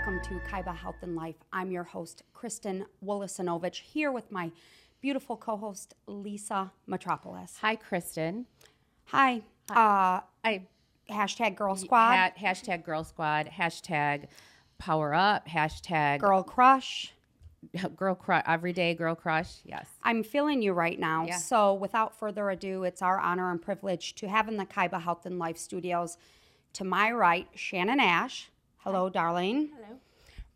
welcome to Kaiba Health and Life. I'm your host, Kristen Wolosinovich, here with my beautiful co host, Lisa Metropolis. Hi, Kristen. Hi. Uh, I hashtag Girl Squad, ha- hashtag Girl Squad, hashtag Power Up, hashtag Girl Crush. Girl Crush, Everyday Girl Crush. Yes. I'm feeling you right now. Yeah. So, without further ado, it's our honor and privilege to have in the Kaiba Health and Life studios, to my right, Shannon Ash. Hello, darling. Hello.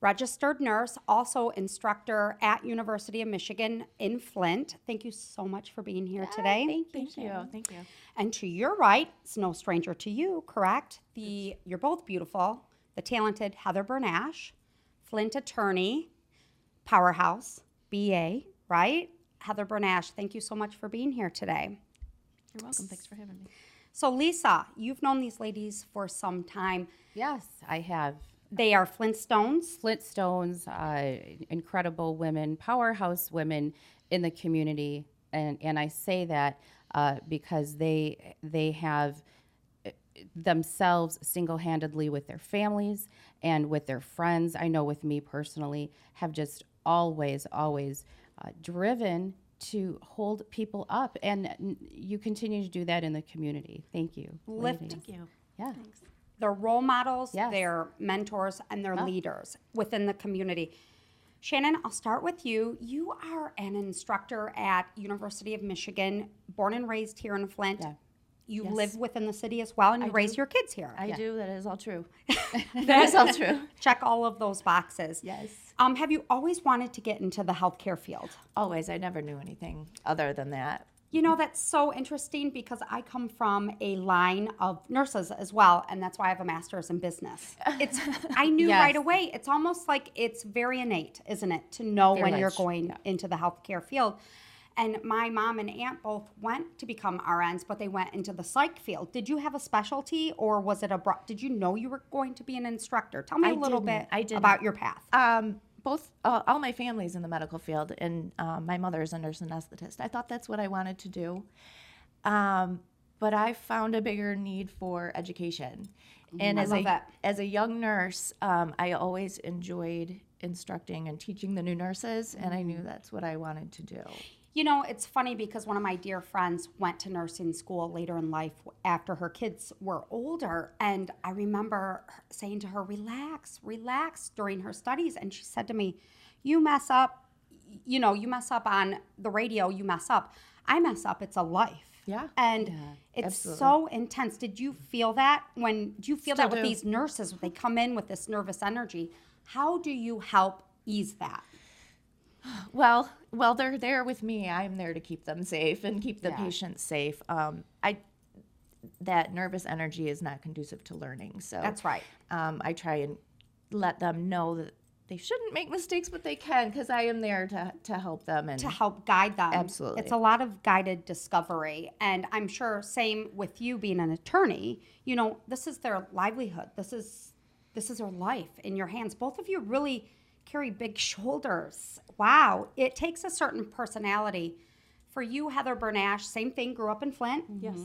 Registered nurse, also instructor at University of Michigan in Flint. Thank you so much for being here today. Thank you. Thank you. Shannon. Thank you. And to your right, it's no stranger to you, correct? The you're both beautiful. The talented Heather Bernash, Flint attorney, powerhouse, BA, right? Heather Bernash, thank you so much for being here today. You're welcome. Thanks for having me. So, Lisa, you've known these ladies for some time. Yes, I have. They are Flintstones. Flintstones, uh, incredible women, powerhouse women in the community, and and I say that uh, because they they have uh, themselves single-handedly with their families and with their friends. I know with me personally, have just always always uh, driven to hold people up, and you continue to do that in the community. Thank you. Lift- ladies. Thank you. Yeah. Thanks. They're role models, Yes. they're mentors, and they're Yeah. leaders within the community. Shannon, I'll start with you. You are an instructor at University of Michigan, born and raised here in Flint. Yeah. You Yes. live within the city as well, and you I raise do. your kids here. I Yeah. do. That is all true. that is all true. Check all of those boxes. Yes. Um, have you always wanted to get into the healthcare field? Always. I never knew anything other than that. You know, that's so interesting because I come from a line of nurses as well, and that's why I have a master's in business. It's I knew Yes. right away. It's almost like it's very innate, isn't it, to know Very when you're much, going into the healthcare field. And my mom and aunt both went to become RNs, but they went into the psych field. Did you have a specialty, or was it a? Did you know you were going to be an instructor? Tell me a I little didn't. bit I didn't. about your path. Um, both, uh, all my family's in the medical field, and um, my mother is a nurse anesthetist. I thought that's what I wanted to do. Um, but I found a bigger need for education. And I as a that. as a young nurse, um, I always enjoyed instructing and teaching the new nurses, and I knew that's what I wanted to do. You know, it's funny because one of my dear friends went to nursing school later in life after her kids were older. And I remember saying to her, relax, relax during her studies. And she said to me, You mess up, you know, you mess up on the radio, you mess up. I mess up, it's a life. Yeah. And Yeah, it's absolutely. so intense. Did you feel that when, do you feel Still that with do. these nurses, when they come in with this nervous energy? How do you help ease that? Well, well, they're there with me. I'm there to keep them safe and keep the Yeah. patients safe. Um, I that nervous energy is not conducive to learning. So That's right. Um, I try and let them know that they shouldn't make mistakes, but they can because I am there to to help them and to help guide them. Absolutely. It's a lot of guided discovery. And I'm sure same with you being an attorney, you know, this is their livelihood. This is this is their life in your hands. Both of you really carry big shoulders. Wow. It takes a certain personality. For you, Heather Bernash, same thing, grew up in Flint. Yes.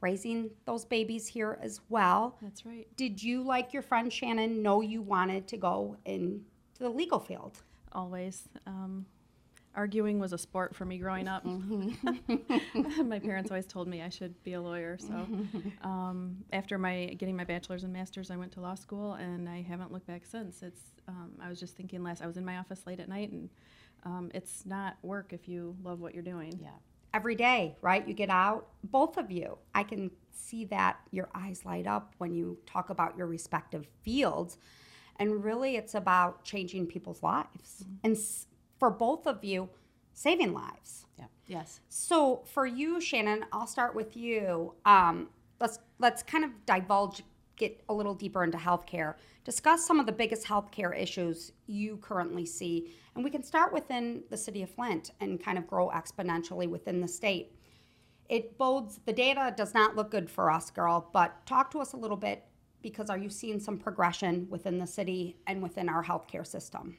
Raising those babies here as well. that's right. Did you, like your friend Shannon, know you wanted to go into the legal field? always. Um, arguing was a sport for me growing up. my parents always told me I should be a lawyer. So um, after my getting my bachelor's and master's, I went to law school, and I haven't looked back since. It's um, I was just thinking last. I was in my office late at night, and um, it's not work if you love what you're doing. Yeah. every day, right? You get out, both of you. I can see that your eyes light up when you talk about your respective fields. And really, it's about changing people's lives. And s- for both of you, saving lives. Yeah. Yes. So for you, Shannon, I'll start with you. Um, let's let's kind of divulge, get a little deeper into healthcare. Discuss some of the biggest healthcare issues you currently see, and we can start within the city of Flint and kind of grow exponentially within the state. It bodes the data does not look good for us, girl. But talk to us a little bit because are you seeing some progression within the city and within our healthcare system?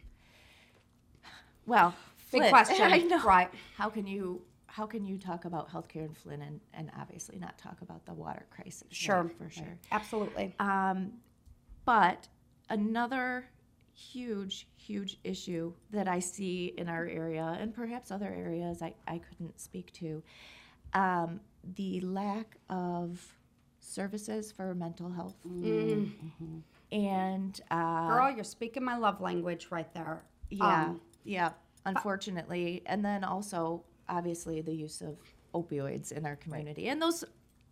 Well, Big question, I know. right? How can you how can you talk about healthcare in Flint and, and obviously not talk about the water crisis? Sure, Right, for sure. Absolutely. Um, but another huge, huge issue that I see in our area and perhaps other areas I, I couldn't speak to. Um, the lack of services for mental health. And uh, Girl, you're speaking my love language right there. yeah, Um, yeah, unfortunately. And then also, obviously, the use of opioids in our community. And those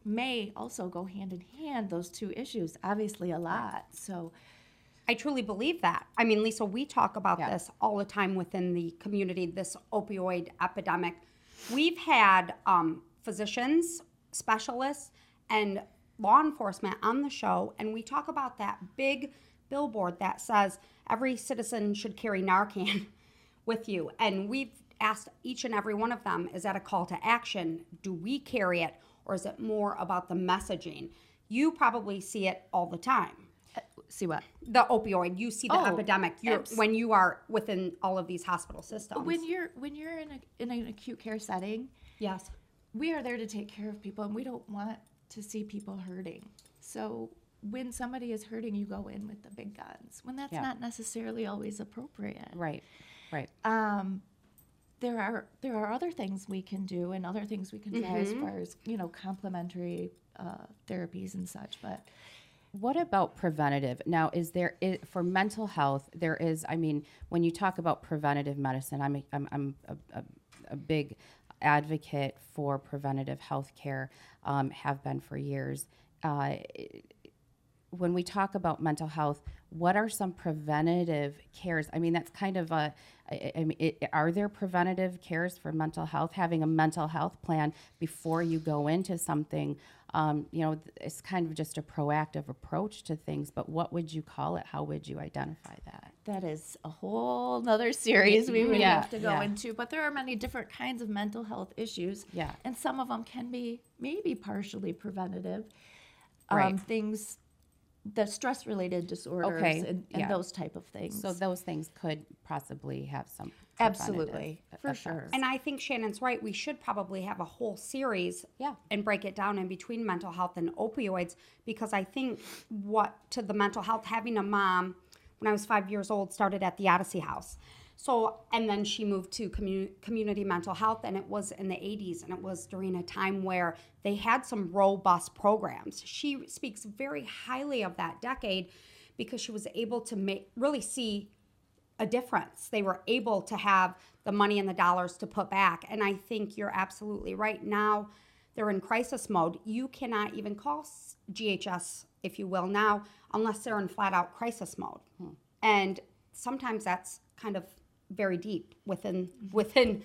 may also go hand in hand, those two issues, obviously, a lot. So, I truly believe that. I mean, Lisa, we talk about Yeah. this all the time within the community, this opioid epidemic. We've had um, physicians, specialists, and law enforcement on the show, and we talk about that big billboard that says every citizen should carry Narcan with you. And we've asked each and every one of them is that a call to action? Do we carry it, or is it more about the messaging? You probably see it all the time see what? the opioid you see the Oh, epidemic abs- when you are within all of these hospital systems When you're when you're in a in an acute care setting, yes we are there to take care of people, and we don't want to see people hurting. So when somebody is hurting, you go in with the big guns. When that's Yeah. not necessarily always appropriate. Right, right. um, there are there are other things we can do and other things we can try as far as you know complementary uh, therapies and such. But What about preventative? Now, is there for mental health? There is. I mean, when you talk about preventative medicine, I'm a, I'm, I'm a, a, a big advocate for preventative health care. Um, have been for years. Uh, when we talk about mental health, what are some preventative cares? I mean, that's kind of a. I, I mean, it, are there preventative cares for mental health? Having a mental health plan before you go into something, um, you know, it's kind of just a proactive approach to things. But what would you call it? How would you identify that? that is a whole nother series we would Yeah, have to go yeah. into. But there are many different kinds of mental health issues. Yeah. and some of them can be maybe partially preventative. Um, Right. things, the stress related disorders Okay, and, and yeah. those type of things. So those things could possibly have some Absolutely, for effects. sure. and i think shannon's right we should probably have a whole series Yeah. and break it down in between mental health and opioids because i think what to the mental health having a mom when i was five years old started at the odyssey house so and then she moved to commu- community mental health and it was in the 80s and it was during a time where they had some robust programs she speaks very highly of that decade because she was able to make really see a difference. They were able to have the money and the dollars to put back. And I think you're absolutely right. Now they're in crisis mode. You cannot even call GHS, if you will, now unless they're in flat out crisis mode. Hmm. And sometimes that's kind of very deep within within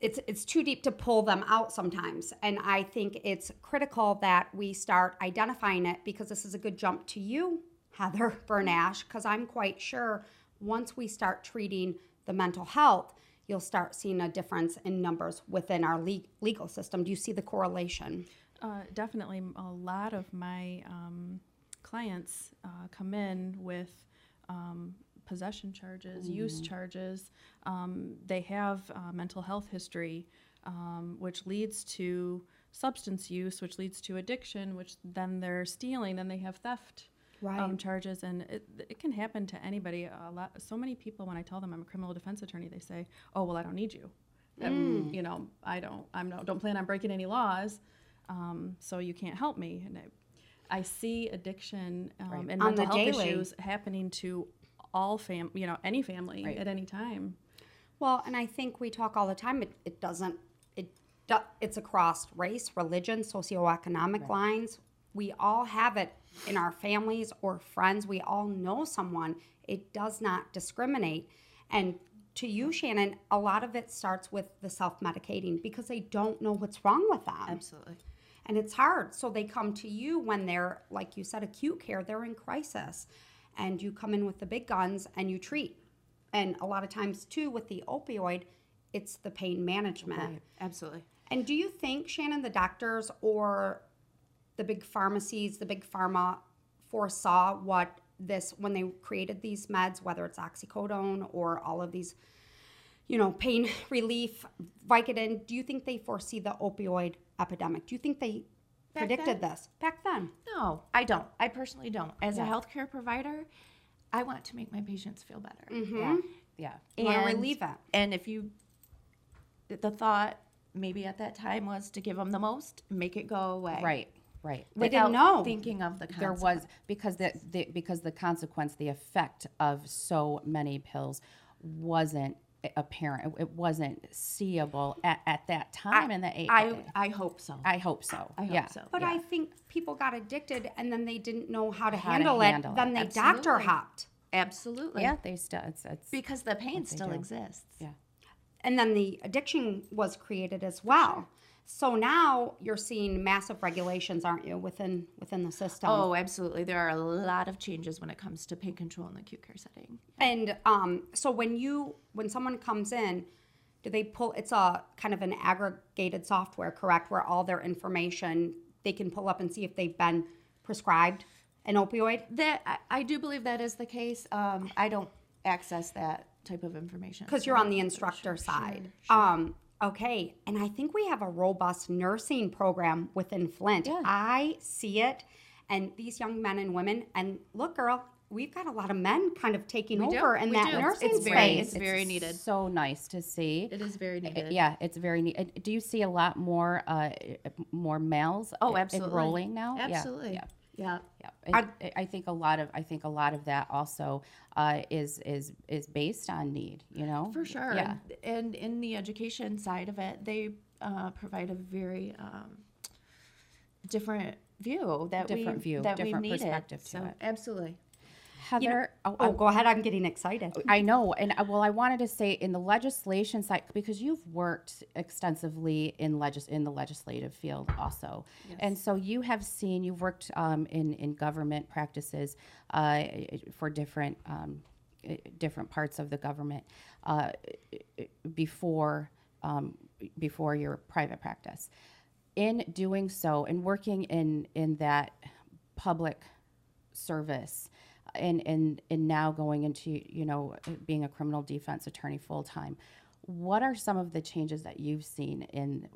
it's it's too deep to pull them out sometimes. And i think it's critical that we start identifying it because this is a good jump to you heather bernash because i'm quite sure once we start treating the mental health you'll start seeing a difference in numbers within our le- legal system. Do you see the correlation? Uh, definitely, a lot of my um, clients uh, come in with um, possession charges, use charges. Um, they have uh, mental health history, um, which leads to substance use, which leads to addiction, which then they're stealing, then they have theft. Um, charges and it, it can happen to anybody. A lot, so many people, when I tell them I'm a criminal defense attorney, they say, "Oh, well, I don't need you. Um, you know, I don't. I'm no, don't plan on breaking any laws, um, so you can't help me." And I, I see addiction um, and On mental health daily. issues happening to all fam, you know, any family Right. at any time. Well, and I think we talk all the time. It, it doesn't. It do, it's across race, religion, socioeconomic lines. We all have it in our families or friends. We all know someone. It does not discriminate. And to you, Shannon, a lot of it starts with the self medicating because they don't know what's wrong with them Absolutely. and it's hard. So they come to you when they're, like you said, acute care, they're in crisis. And you come in with the big guns and you treat. And a lot of times, too, with the opioid, it's the pain management. Absolutely. And do you think, Shannon, the doctors or the big pharmacies, the big pharma foresaw what this, when they created these meds, whether it's oxycodone or all of these, you know, pain relief, Vicodin, do you think they foresee the opioid epidemic? Do you think they Back predicted this back then? No, I don't. I personally don't. As a healthcare provider, I want to make my patients feel better. Mm-hmm. Yeah. Yeah. You want And- relieve it. And if you, the thought maybe at that time was to give them the most, make it go away. Right. Right. They didn't without know. Thinking of the consequence. there was because the, the because the consequence the effect of so many pills wasn't apparent it wasn't seeable at, at that time in the eight I, I hope so. I hope so I hope yeah so. But yeah. I think people got addicted and then they didn't know how to How to handle, handle it. it. Then they doctor hopped. Absolutely. yeah they still it's, it's Because the pain still exists. yeah And then the addiction was created as well. So now you're seeing massive regulations, aren't you, within within the system? Oh, absolutely. There are a lot of changes when it comes to pain control in the acute care setting. And um, so when you when someone comes in, do they pull? It's a kind of an aggregated software, correct? Where all their information they can pull up and see if they've been prescribed an opioid. That I, I do believe that is the case. Um, I don't access that type of information because you're on the instructor side. Um, okay, and I think we have a robust nursing program within Flint. I see it, and these young men and women. And look, girl, we've got a lot of men kind of taking We do, over in we that do. nursing It's very- space. it's very needed. so nice to see It is very eh, eh, needed. yeah it's very neat do you see a lot more uh eh, more males Oh, absolutely. enrolling now Absolutely. yeah Yeah. Yeah, and I, I think a lot of I think a lot of that also uh, is is is based on need. You know, For sure. Yeah, And, and in the education side of it, they uh, provide a very um, different view that Different we view, that different we needed. perspective to so, it. Absolutely. Heather. oh, oh, go ahead. I'm getting excited. I know, and uh, well, I wanted to say in the legislation side because you've worked extensively in legis in the legislative field also, and so you have seen you've worked um, in in government practices uh, for different um, different parts of the government uh, before um, before your private practice. In doing so, and working in in that public service and and and now going into you know being a criminal defense attorney full time what are some of the changes that you've seen in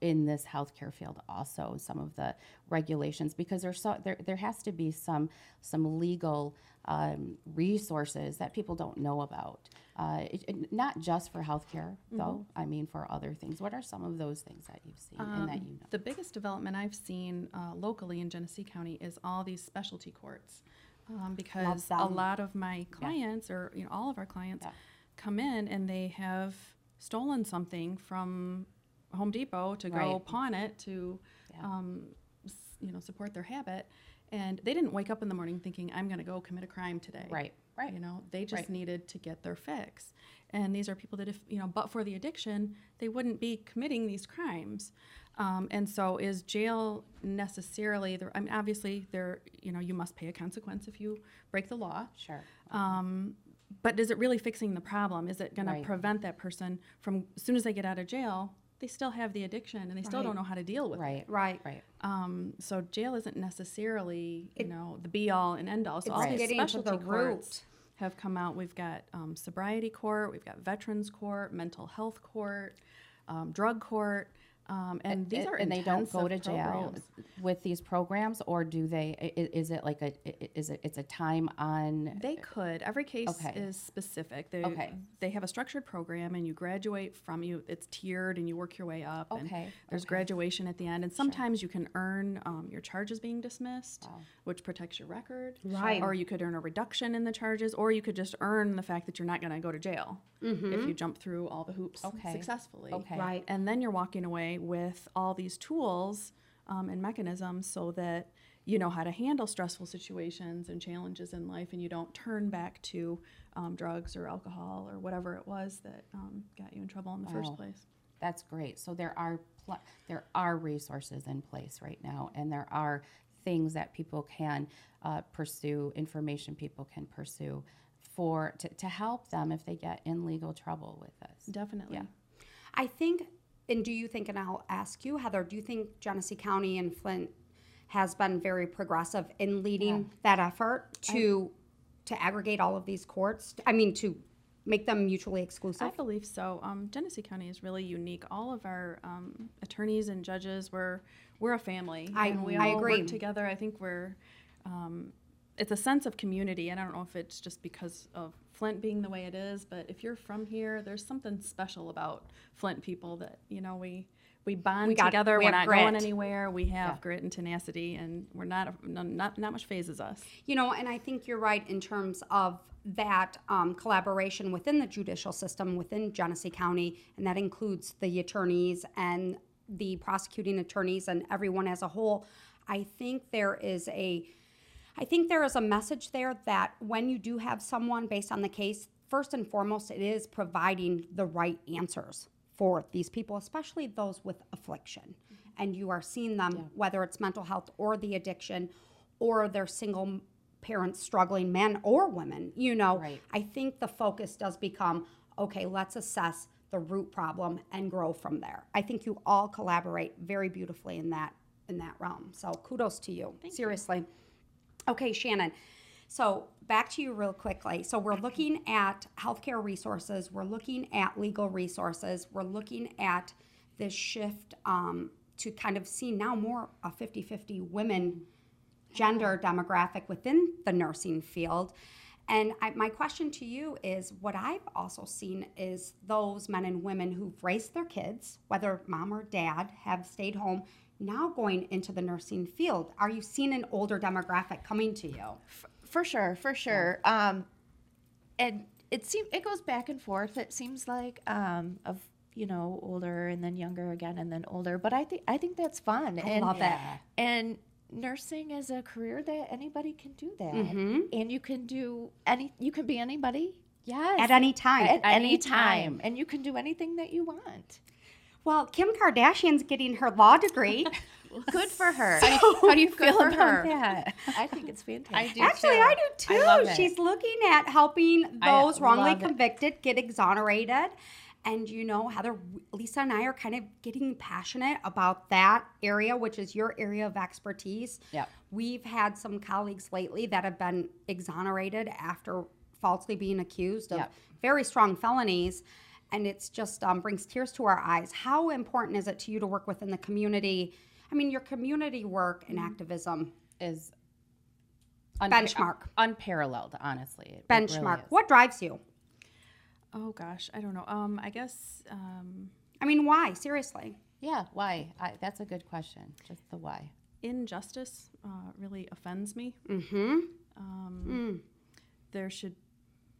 in this healthcare field also some of the regulations? Because there's so there there has to be some some legal um, resources that people don't know about. Uh, it, it- not just for healthcare though. I mean for other things. What are some of those things that you've seen and that you know? The biggest development I've seen uh, locally in Genesee County is all these specialty courts. Um, because a lot of my clients, or you know, all of our clients, Yeah. come in and they have stolen something from Home Depot to go pawn it to, Yeah. um, you know, support their habit. And they didn't wake up in the morning thinking, "I'm going to go commit a crime today." right right You know, they just Right. needed to get their fix. And these are people that, if, you know, but for the addiction, they wouldn't be committing these crimes. Um, and so is jail necessarily, the, I mean, obviously, there, you know, you must pay a consequence if you break the law. sure Um, but is it really fixing the problem? Is it going Right. to prevent that person from, as soon as they get out of jail, they still have the addiction and they still don't know how to deal with it. right Right. right Um, so jail isn't necessarily, you know, the be all and end all. So It's all these getting specialty the courts root. have come out. We've got um, sobriety court, we've got veterans court, mental health court, um, drug court, um, and these A- are and they don't go to jail programs. with these programs or do they i- i- is it like a i- is it it's a time on They could. Every case Okay. is specific. They, Okay. They have a structured program, and you graduate from you. It's tiered, and you work your way up. and Okay, there's okay. graduation at the end, and sometimes you can earn um, your charges being dismissed, which protects your record. Right. Or you could earn a reduction in the charges, or you could just earn the fact that you're not going to go to jail if you jump through all the hoops Okay. successfully. Okay. Right. And then you're walking away with all these tools um, and mechanisms so that you know how to handle stressful situations and challenges in life and you don't turn back to um, drugs or alcohol or whatever it was that um, got you in trouble in the first place. that's great so there are pl- there are resources in place right now and there are things that people can uh, pursue information people can pursue for to, to help them if they get in legal trouble with this Definitely. Yeah. I think, and do you think, and I'll ask you, Heather, do you think Genesee County and Flint has been very progressive in leading that effort to to aggregate all of these courts? I mean, to make them mutually exclusive? I believe so. Um, Genesee County is really unique. All of our um, attorneys and judges, we're we're a family. I- and we I all agree. work together. I think we're um, it's a sense of community. And I don't know if it's just because of Flint being the way it is, but if you're from here, there's something special about Flint people that you know we we bond We got- together. we are not going anywhere. We have grit and tenacity, and we're not not not, not much fazes us. You know, and I think you're right in terms of that um, collaboration within the judicial system within Genesee County, and that includes the attorneys and the prosecuting attorneys and everyone as a whole. I think there is a I think there is a message there that when you do have someone based on the case, first and foremost, it is providing the right answers for these people, especially those with affliction. Mm-hmm. And you are seeing them, whether it's mental health or the addiction, or they're single parents struggling, men or women. You know, Right. I think the focus does become okay, let's assess the root problem and grow from there. I think you all collaborate very beautifully in that in that realm. So kudos to you. Seriously. Okay, Shannon. So back to you real quickly. So we're looking at healthcare resources. We're looking at legal resources. We're looking at this shift um, to kind of see now more a 50-50 women gender demographic within the nursing field. And I, my question to you is what I've also seen is those men and women who've raised their kids, whether mom or dad, have stayed home, now going into the nursing field. Are you seeing an older demographic coming to you? For sure, for sure. Um, and it seems it goes back and forth. It seems like um, of you know older and then younger again and then older. But I think I think that's fun. I and, love it. And nursing is a career that anybody can do that, Mm-hmm. and you can do any. You can be anybody Yes. At any time. at any any time, time. and you can do anything that you want. Well, Kim Kardashian's getting her law degree. Good for her. how, do you, how do you feel about her. that? I think it's fantastic. I do Actually, too. I do too. I love it. She's looking at helping I those wrongly love it. convicted get exonerated. And you know, Heather, Lisa and I are kind of getting passionate about that area, which is your area of expertise. Yep. We've had some colleagues lately that have been exonerated after falsely being accused of Yep. very strong felonies. And it's just um, brings tears to our eyes. How important is it to you to work within the community? I mean, your community work and activism Is Benchmark. unparalleled, honestly. It- it benchmark. really what drives you? Oh gosh, I don't know. Um, I guess um, I mean, why? Seriously. Yeah. Why? I, that's a good question. Just the why. injustice uh, really offends me. Mm-hmm. Um, There should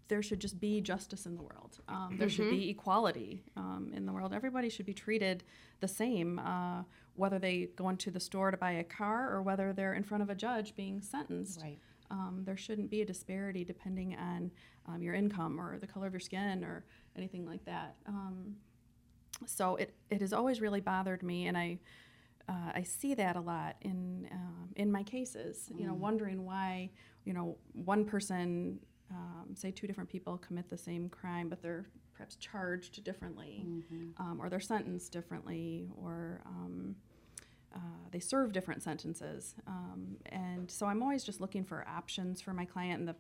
there should just be justice in the world. Um, there should be equality um, in the world. Everybody should be treated the same, uh, whether they go into the store to buy a car or whether they're in front of a judge being sentenced. Right. Um, there shouldn't be a disparity depending on um, your income or the color of your skin or anything like that. Um, so it, it has always really bothered me, and I uh, I see that a lot in um, in my cases. You know, wondering why you know one person, um, say two different people commit the same crime, but they're perhaps charged differently, um, or they're sentenced differently, or um, uh, they serve different sentences. Um, and so I'm always just looking for options for my client. And the,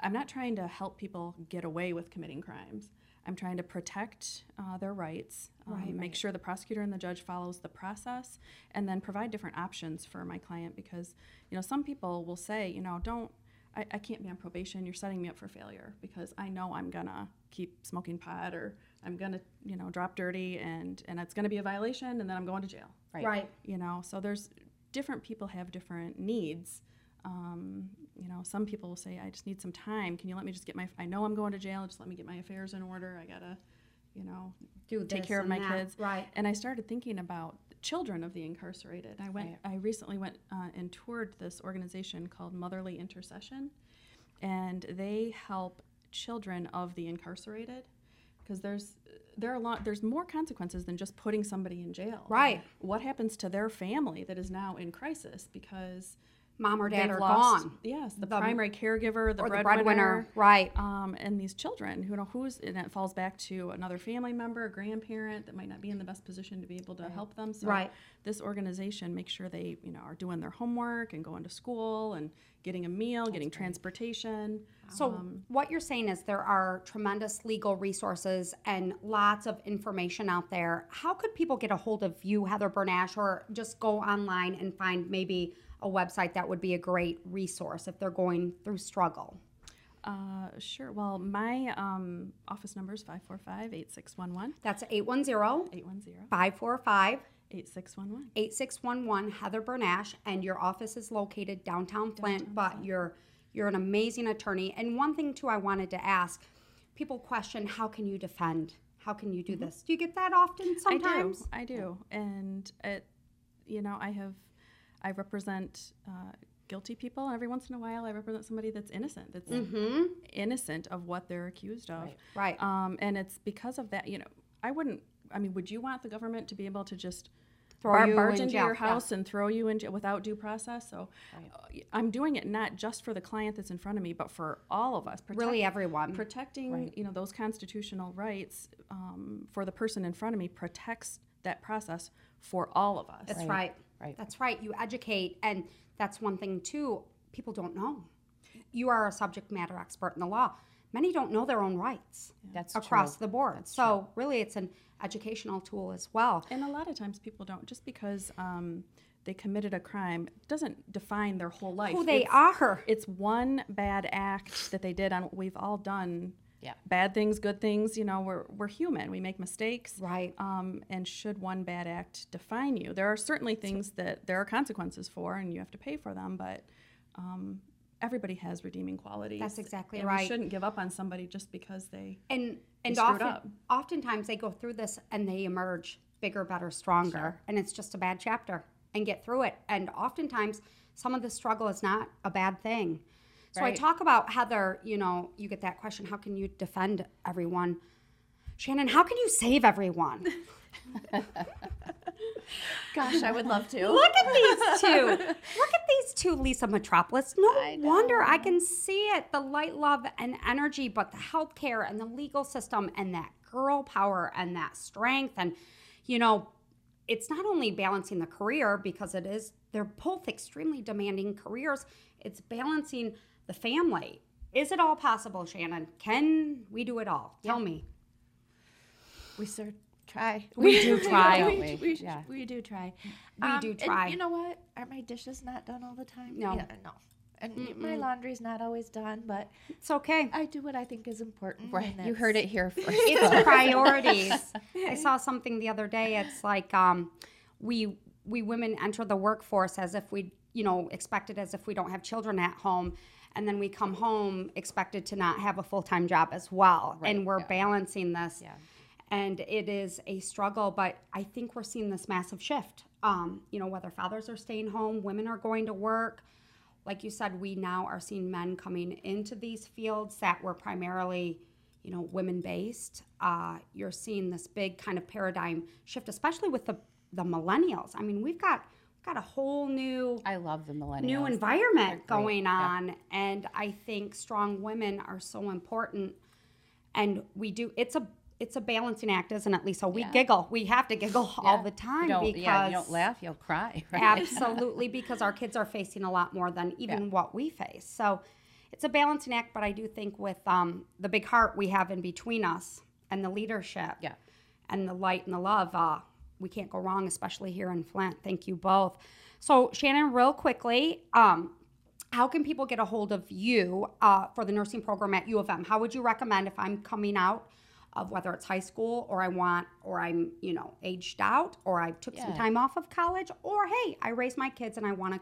I'm not trying to help people get away with committing crimes. I'm trying to protect uh, their rights, um, make sure the prosecutor and the judge follows the process, and then provide different options for my client. Because you know, some people will say, you know, don't. I, I can't be on probation. You're setting me up for failure because I know I'm gonna keep smoking pot or I'm gonna, you know, drop dirty and and it's gonna be a violation and then I'm going to jail Right. you know so there's different people have different needs um, you know some people will say i just need some time can you let me just get my i know i'm going to jail just let me get my affairs in order i gotta you know Do take care of my that. kids Right. and i started thinking about children of the incarcerated. I went i recently went uh, and toured this organization called motherly intercession and they help children of the incarcerated because there's there are a lot there's more consequences than just putting somebody in jail. Right. what happens to their family that is now in crisis because Mom or dad they've are lost, gone. Yes, the, The- primary caregiver, the breadwinner, breadwinner. Right. um, and these children who know who's and it falls back to another family member, a grandparent that might not be in the best position to be able to help them. So Right. this organization makes sure they you know are doing their homework and going to school and getting a meal, getting transportation. So Um, what you're saying is there are tremendous legal resources and lots of information out there. How could people get a hold of you, Heather Bernash, or just go online and find maybe a website that would be a great resource if they're going through struggle? Uh, sure. Well, my um, office number is 545 8611. That's 810 810 545 8611. 8611 Heather Bernash, and your office is located downtown Flint, but you're you're an amazing attorney. And one thing too I wanted to ask, people question how can you defend? How can you do this? Do you get that often sometimes? I do. I do. And it, you know, I have, I represent uh, guilty people. And every once in a while, I represent somebody that's innocent, that's innocent of what they're accused of. Right. Um, and it's because of that, you know, I wouldn't, I mean, would you want the government to be able to just Throw bar- you barge in into jail, your yeah. house and throw you in jail without due process? So uh, I'm doing it not just for the client that's in front of me, but for all of us. Really everyone. Protecting, you know, those constitutional rights um, for the person in front of me protects that process for all of us. That's right. Right. That's right. You educate, and that's one thing too. People don't know. You are a subject matter expert in the law. Many don't know their own rights That's across true. the board. so really, it's an educational tool as well. And a lot of times people don't just because um, they committed a crime doesn't define their whole life. Who they It's- are. It's one bad act that they did on. We've all done. Yeah. Bad things, good things. You know, we're we're human. We make mistakes. Right. Um, and should one bad act define you? There are certainly things that there are consequences for, and you have to pay for them. But um, everybody has redeeming qualities. That's exactly and right. We shouldn't give up on somebody just because they. and and often, up. oftentimes they go through this and they emerge bigger, better, stronger, and it's just a bad chapter and get through it. And oftentimes, some of the struggle is not a bad thing. So I talk about Heather. You know, you get that question: How can you defend everyone? Shannon, how can you save everyone? Gosh, I would love to. Look at these two. Look at these two, Lisa Metropolis. No I wonder I can see it the light, love, and energy, but the healthcare and the legal system and that girl power and that strength. And, you know, it's not only balancing the career because it is, they're both extremely demanding careers, it's balancing the family. Is it all possible, Shannon? Can we do it all? Tell me. We sir try. We do try. We, we? we, Yeah. we do try. We do and try. you know what? Are my dishes not done all the time? No. Yeah, no. And my laundry's not always done, but It's okay. I do what I think is important. Right. You heard it here first. it's priorities. I saw something the other day. It's like um, we we women enter the workforce as if we you know expected as if we don't have children at home, and then we come home expected to not have a full time job as well. and we're balancing this, Yeah. and it is a struggle. But I think we're seeing this massive shift. Um, you know, whether fathers are staying home, women are going to work like you said, we now are seeing men coming into these fields that were primarily, you know, women based. Uh, you're seeing this big kind of paradigm shift, especially with the the millennials. I mean, we've got got a whole new I love the millennials. new environment going Yeah. on, and I think strong women are so important. And we do it's a it's a balancing act, isn't it, Lisa? We Yeah. giggle. We have to giggle all Yeah. the You time because yeah, you don't laugh, you'll cry. Right? Absolutely, because our kids are facing a lot more than even what we face. So it's a balancing act, but I do think with um, the big heart we have in between us and the leadership Yeah. and the light and the love, uh, we can't go wrong, especially here in Flint. Thank you both. So, Shannon, real quickly, um, how can people get a hold of you uh, for the nursing program at U of M? How would you recommend if I'm coming out of whether it's high school or I want, or I'm, you know, aged out, or I took some time off of college, or hey, I raised my kids and I want to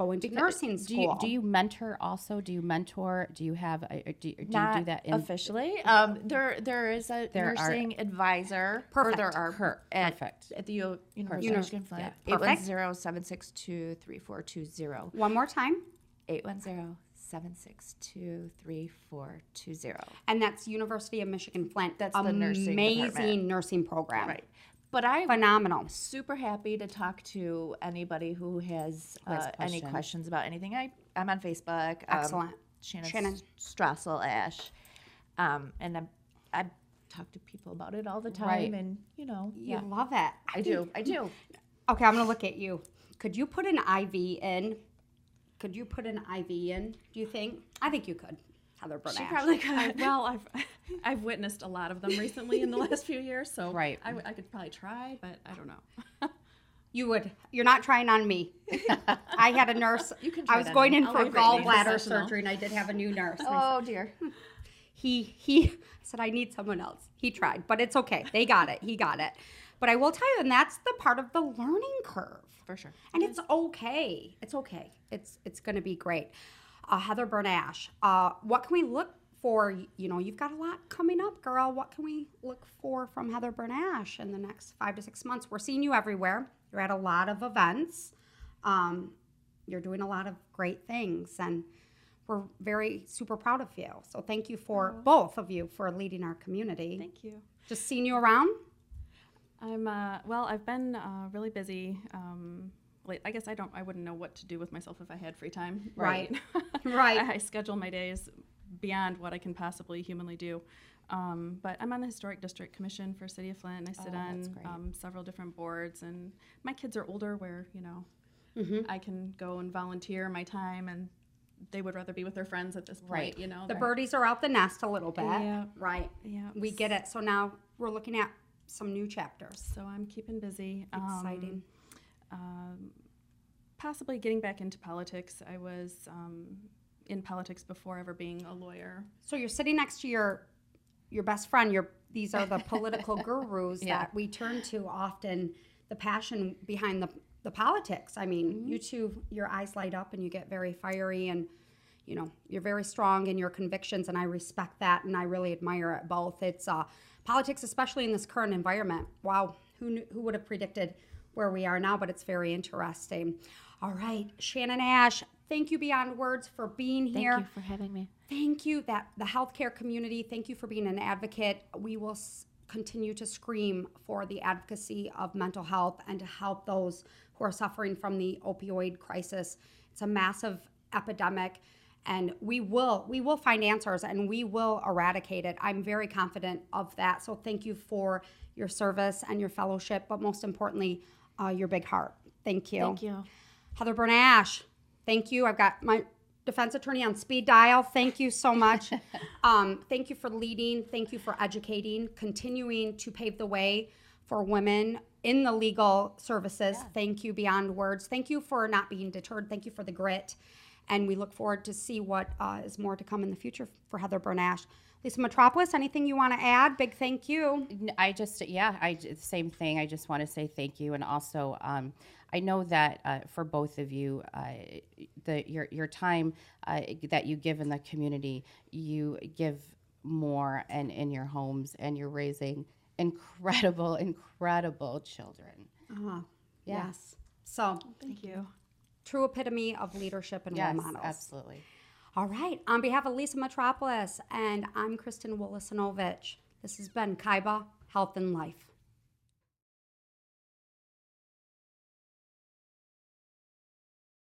go into nursing Do school? you, do you mentor also? Do you mentor? Do you have? A, do, you- do Not you do that in? officially. Um, there there is a There are- nursing advisor. Perfect. Or there are Per- at, perfect. at the U- University Uni- of Michigan Flint. Eight one zero seven six two three four two zero. One more time, Eight one zero seven six two three four two zero. and that's University of Michigan Flint. That's the nursing amazing nursing program. Right. But I Phenomenal. super happy to talk to anybody who has, uh, any questions. questions about anything. I I'm on Facebook. um, Excellent. Shannon, Shannon. Strassel Ash, um, and I'm, I talk to people about it all the time, Right. and you know, You yeah, love it. I do, I do. Okay, I'm gonna look at you. Could you put an IV in? Could you put an IV in? Do you think? I think you could. Heather Bernash. She probably I, could. well, I've I've witnessed a lot of them recently in the last few years, so Right. I, w- I could probably try, but I don't know. You would. You're not trying on me. I had a nurse. You can I try was it on going in I'll for leave it to you. gallbladder surgery, and I did have a new nurse. and I Oh dear. he he said I need someone else. He tried, but it's okay. They got it. He got it. But I will tell you, and that's the part of the learning curve. For sure. And it's okay. It's okay. It's it's going to be great. Uh, Heather Bernash, uh, what can we look for? You know, you've got a lot coming up, girl. What can we look for from Heather Bernash in the next five to six months? We're seeing you everywhere. You're at a lot of events. Um, you're doing a lot of great things, and we're very super proud of you. So thank you for both of you for leading our community. Thank you. Just seeing you around. I'm uh, well. I've been uh, really busy. Um, late. I guess I don't. I wouldn't know what to do with myself if I had free time. Right. Right. Right. I, I schedule my days beyond what I can possibly humanly do. Um, but I'm on the Historic District Commission for City of Flint. And I sit Oh, on um, several different boards, and my kids are older, where you know Mm-hmm. I can go and volunteer my time, and they would rather be with their friends at this point. Right. You know, The birdies are out the nest a little bit. Yeah. Right. Yeah. We get it. So now we're looking at some new chapters. So I'm keeping busy. Um, Exciting. um, possibly getting back into politics. I was um, in politics before ever being a lawyer. So you're sitting next to your your best friend. Your these are the political gurus Yeah. that we turn to often. The passion behind the the politics. I mean, you two, your eyes light up and you get very fiery and you know you're very strong in your convictions and i respect that and i really admire it both it's uh, politics especially in this current environment wow who knew, who would have predicted where we are now but it's very interesting. All right shannon ash thank you beyond words for being here. Thank you for having me. thank you that the healthcare community thank you for being an advocate. We will s- continue to scream for the advocacy of mental health and to help those who are suffering from the opioid crisis. It's a massive epidemic and we will we will find answers and we will eradicate it. I'm very confident of that. So thank you for your service and your fellowship but most importantly uh, your big heart thank you Thank you. Heather Bernash, thank you. I've got my defense attorney on speed dial. Thank you so much. um, thank you for leading. Thank you for educating, continuing to pave the way for women in the legal services. Thank you beyond words. Thank you for not being deterred. Thank you for the grit. And we look forward to see what uh, is more to come in the future for Heather Bernash. Lisa Metropolis, anything you want to add? Big thank you. I just, yeah, I j- same thing. I just want to say thank you, and also, um, I know that uh, for both of you, uh, the your your time uh, that you give in the community, you give more, and in your homes, and you're raising incredible, incredible children. Uh, Yeah. Yes. So, Thank you. true epitome of leadership and Yes, role models. absolutely. All right. On behalf of Lisa Metropolis and I'm Kristen Willisonovich, this has been Kaiba Health and Life.